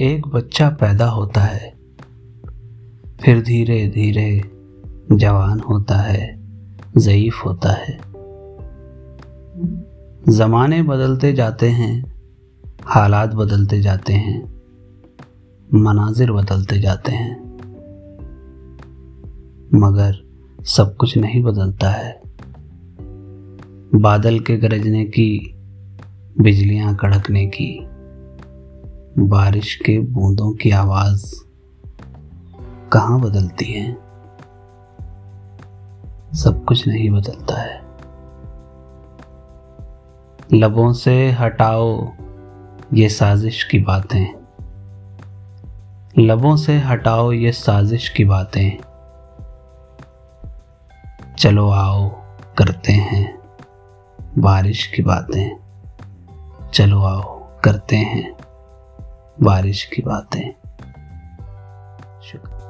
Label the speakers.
Speaker 1: ایک بچہ پیدا ہوتا ہے۔ پھر دھیرے دھیرے جوان ہوتا ہے، ضعیف ہوتا ہے۔ زمانے بدلتے جاتے ہیں، حالات بدلتے جاتے ہیں، مناظر بدلتے جاتے ہیں۔ مگر سب کچھ نہیں بدلتا ہے۔ بادل کے گرجنے کی، بجلیاں کڑکنے کی۔ بارش کے بوندوں کی آواز کہاں بدلتی ہیں سب کچھ نہیں بدلتا ہے۔ لبوں سے ہٹاؤ یہ سازش کی باتیں۔ لبوں سے ہٹاؤ یہ سازش کی باتیں۔ چلو آؤ کرتے ہیں بارش کی باتیں۔ چلو آؤ کرتے ہیں۔ بارش کی باتیں۔ شکریہ۔